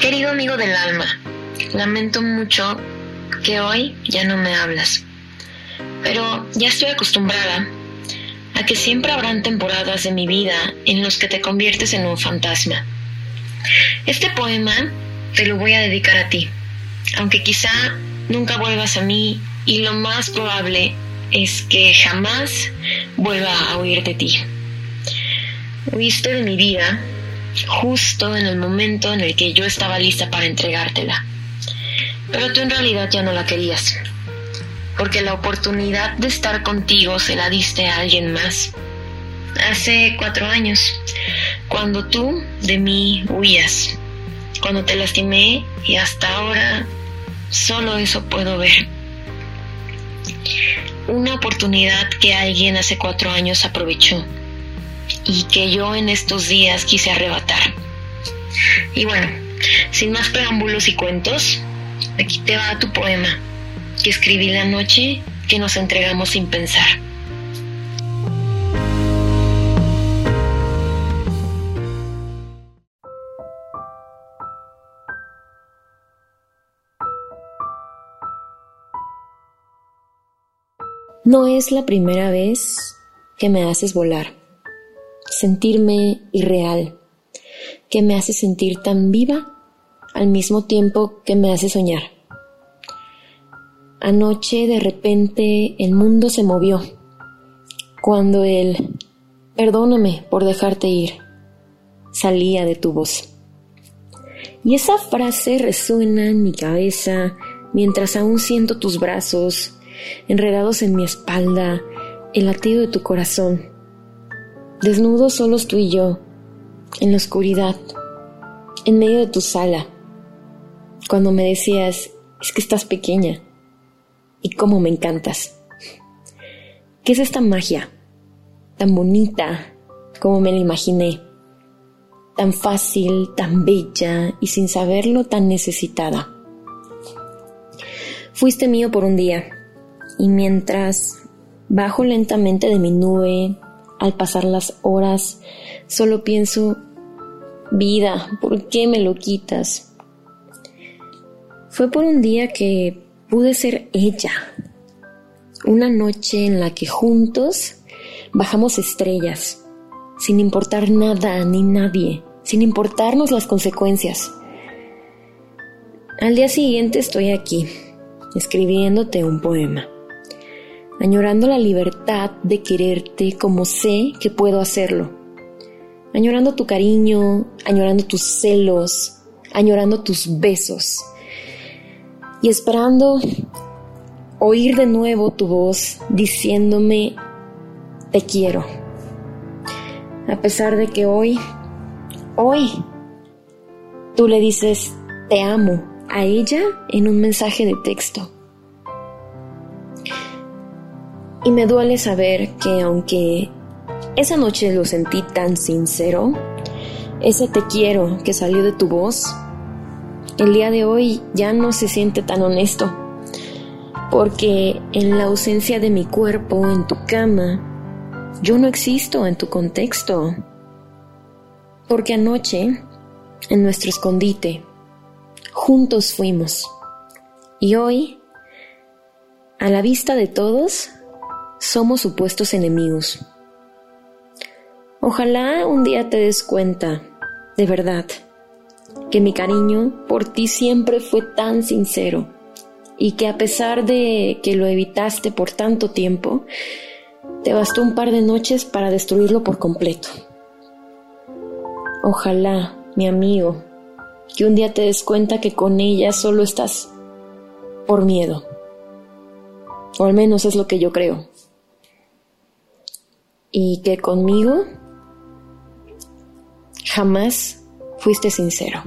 Querido amigo del alma, lamento mucho que hoy ya no me hablas, pero ya estoy acostumbrada a que siempre habrán temporadas de mi vida en los que te conviertes en un fantasma. Este poema te lo voy a dedicar a ti, aunque quizá nunca vuelvas a mí y lo más probable es que jamás vuelva a oír de ti. Huiste de mi vida justo en el momento en el que yo estaba lista para entregártela. Pero tú en realidad ya no la querías, porque la oportunidad de estar contigo se la diste a alguien más. Hace cuatro años, cuando tú de mí huías, cuando te lastimé y hasta ahora solo eso puedo ver. Una oportunidad que alguien hace cuatro años aprovechó y que yo en estos días quise arrebatar. Y bueno, sin más preámbulos y cuentos, aquí te va tu poema que escribí la noche que nos entregamos sin pensar. No es la primera vez que me haces volar sentirme irreal, que me hace sentir tan viva al mismo tiempo que me hace soñar. Anoche de repente el mundo se movió cuando el perdóname por dejarte ir salía de tu voz. Y esa frase resuena en mi cabeza mientras aún siento tus brazos enredados en mi espalda, el latido de tu corazón desnudos solos tú y yo, en la oscuridad, en medio de tu sala, cuando me decías, es que estás pequeña y cómo me encantas. ¿Qué es esta magia? Tan bonita como me la imaginé, tan fácil, tan bella y sin saberlo tan necesitada. Fuiste mío por un día y mientras bajo lentamente de mi nube al pasar las horas, solo pienso, vida, ¿por qué me lo quitas? Fue por un día que pude ser ella, una noche en la que juntos bajamos estrellas, sin importar nada ni nadie, sin importarnos las consecuencias. Al día siguiente estoy aquí, escribiéndote un poema añorando la libertad de quererte como sé que puedo hacerlo, añorando tu cariño, añorando tus celos, añorando tus besos y esperando oír de nuevo tu voz diciéndome te quiero. A pesar de que hoy, hoy, tú le dices te amo a ella en un mensaje de texto. Y me duele saber que aunque esa noche lo sentí tan sincero, ese te quiero que salió de tu voz, el día de hoy ya no se siente tan honesto, porque en la ausencia de mi cuerpo en tu cama, yo no existo en tu contexto, porque anoche, en nuestro escondite, juntos fuimos, y hoy, a la vista de todos, somos supuestos enemigos. Ojalá un día te des cuenta, de verdad, que mi cariño por ti siempre fue tan sincero y que a pesar de que lo evitaste por tanto tiempo, te bastó un par de noches para destruirlo por completo. Ojalá, mi amigo, que un día te des cuenta que con ella solo estás por miedo. O al menos es lo que yo creo y que conmigo jamás fuiste sincero.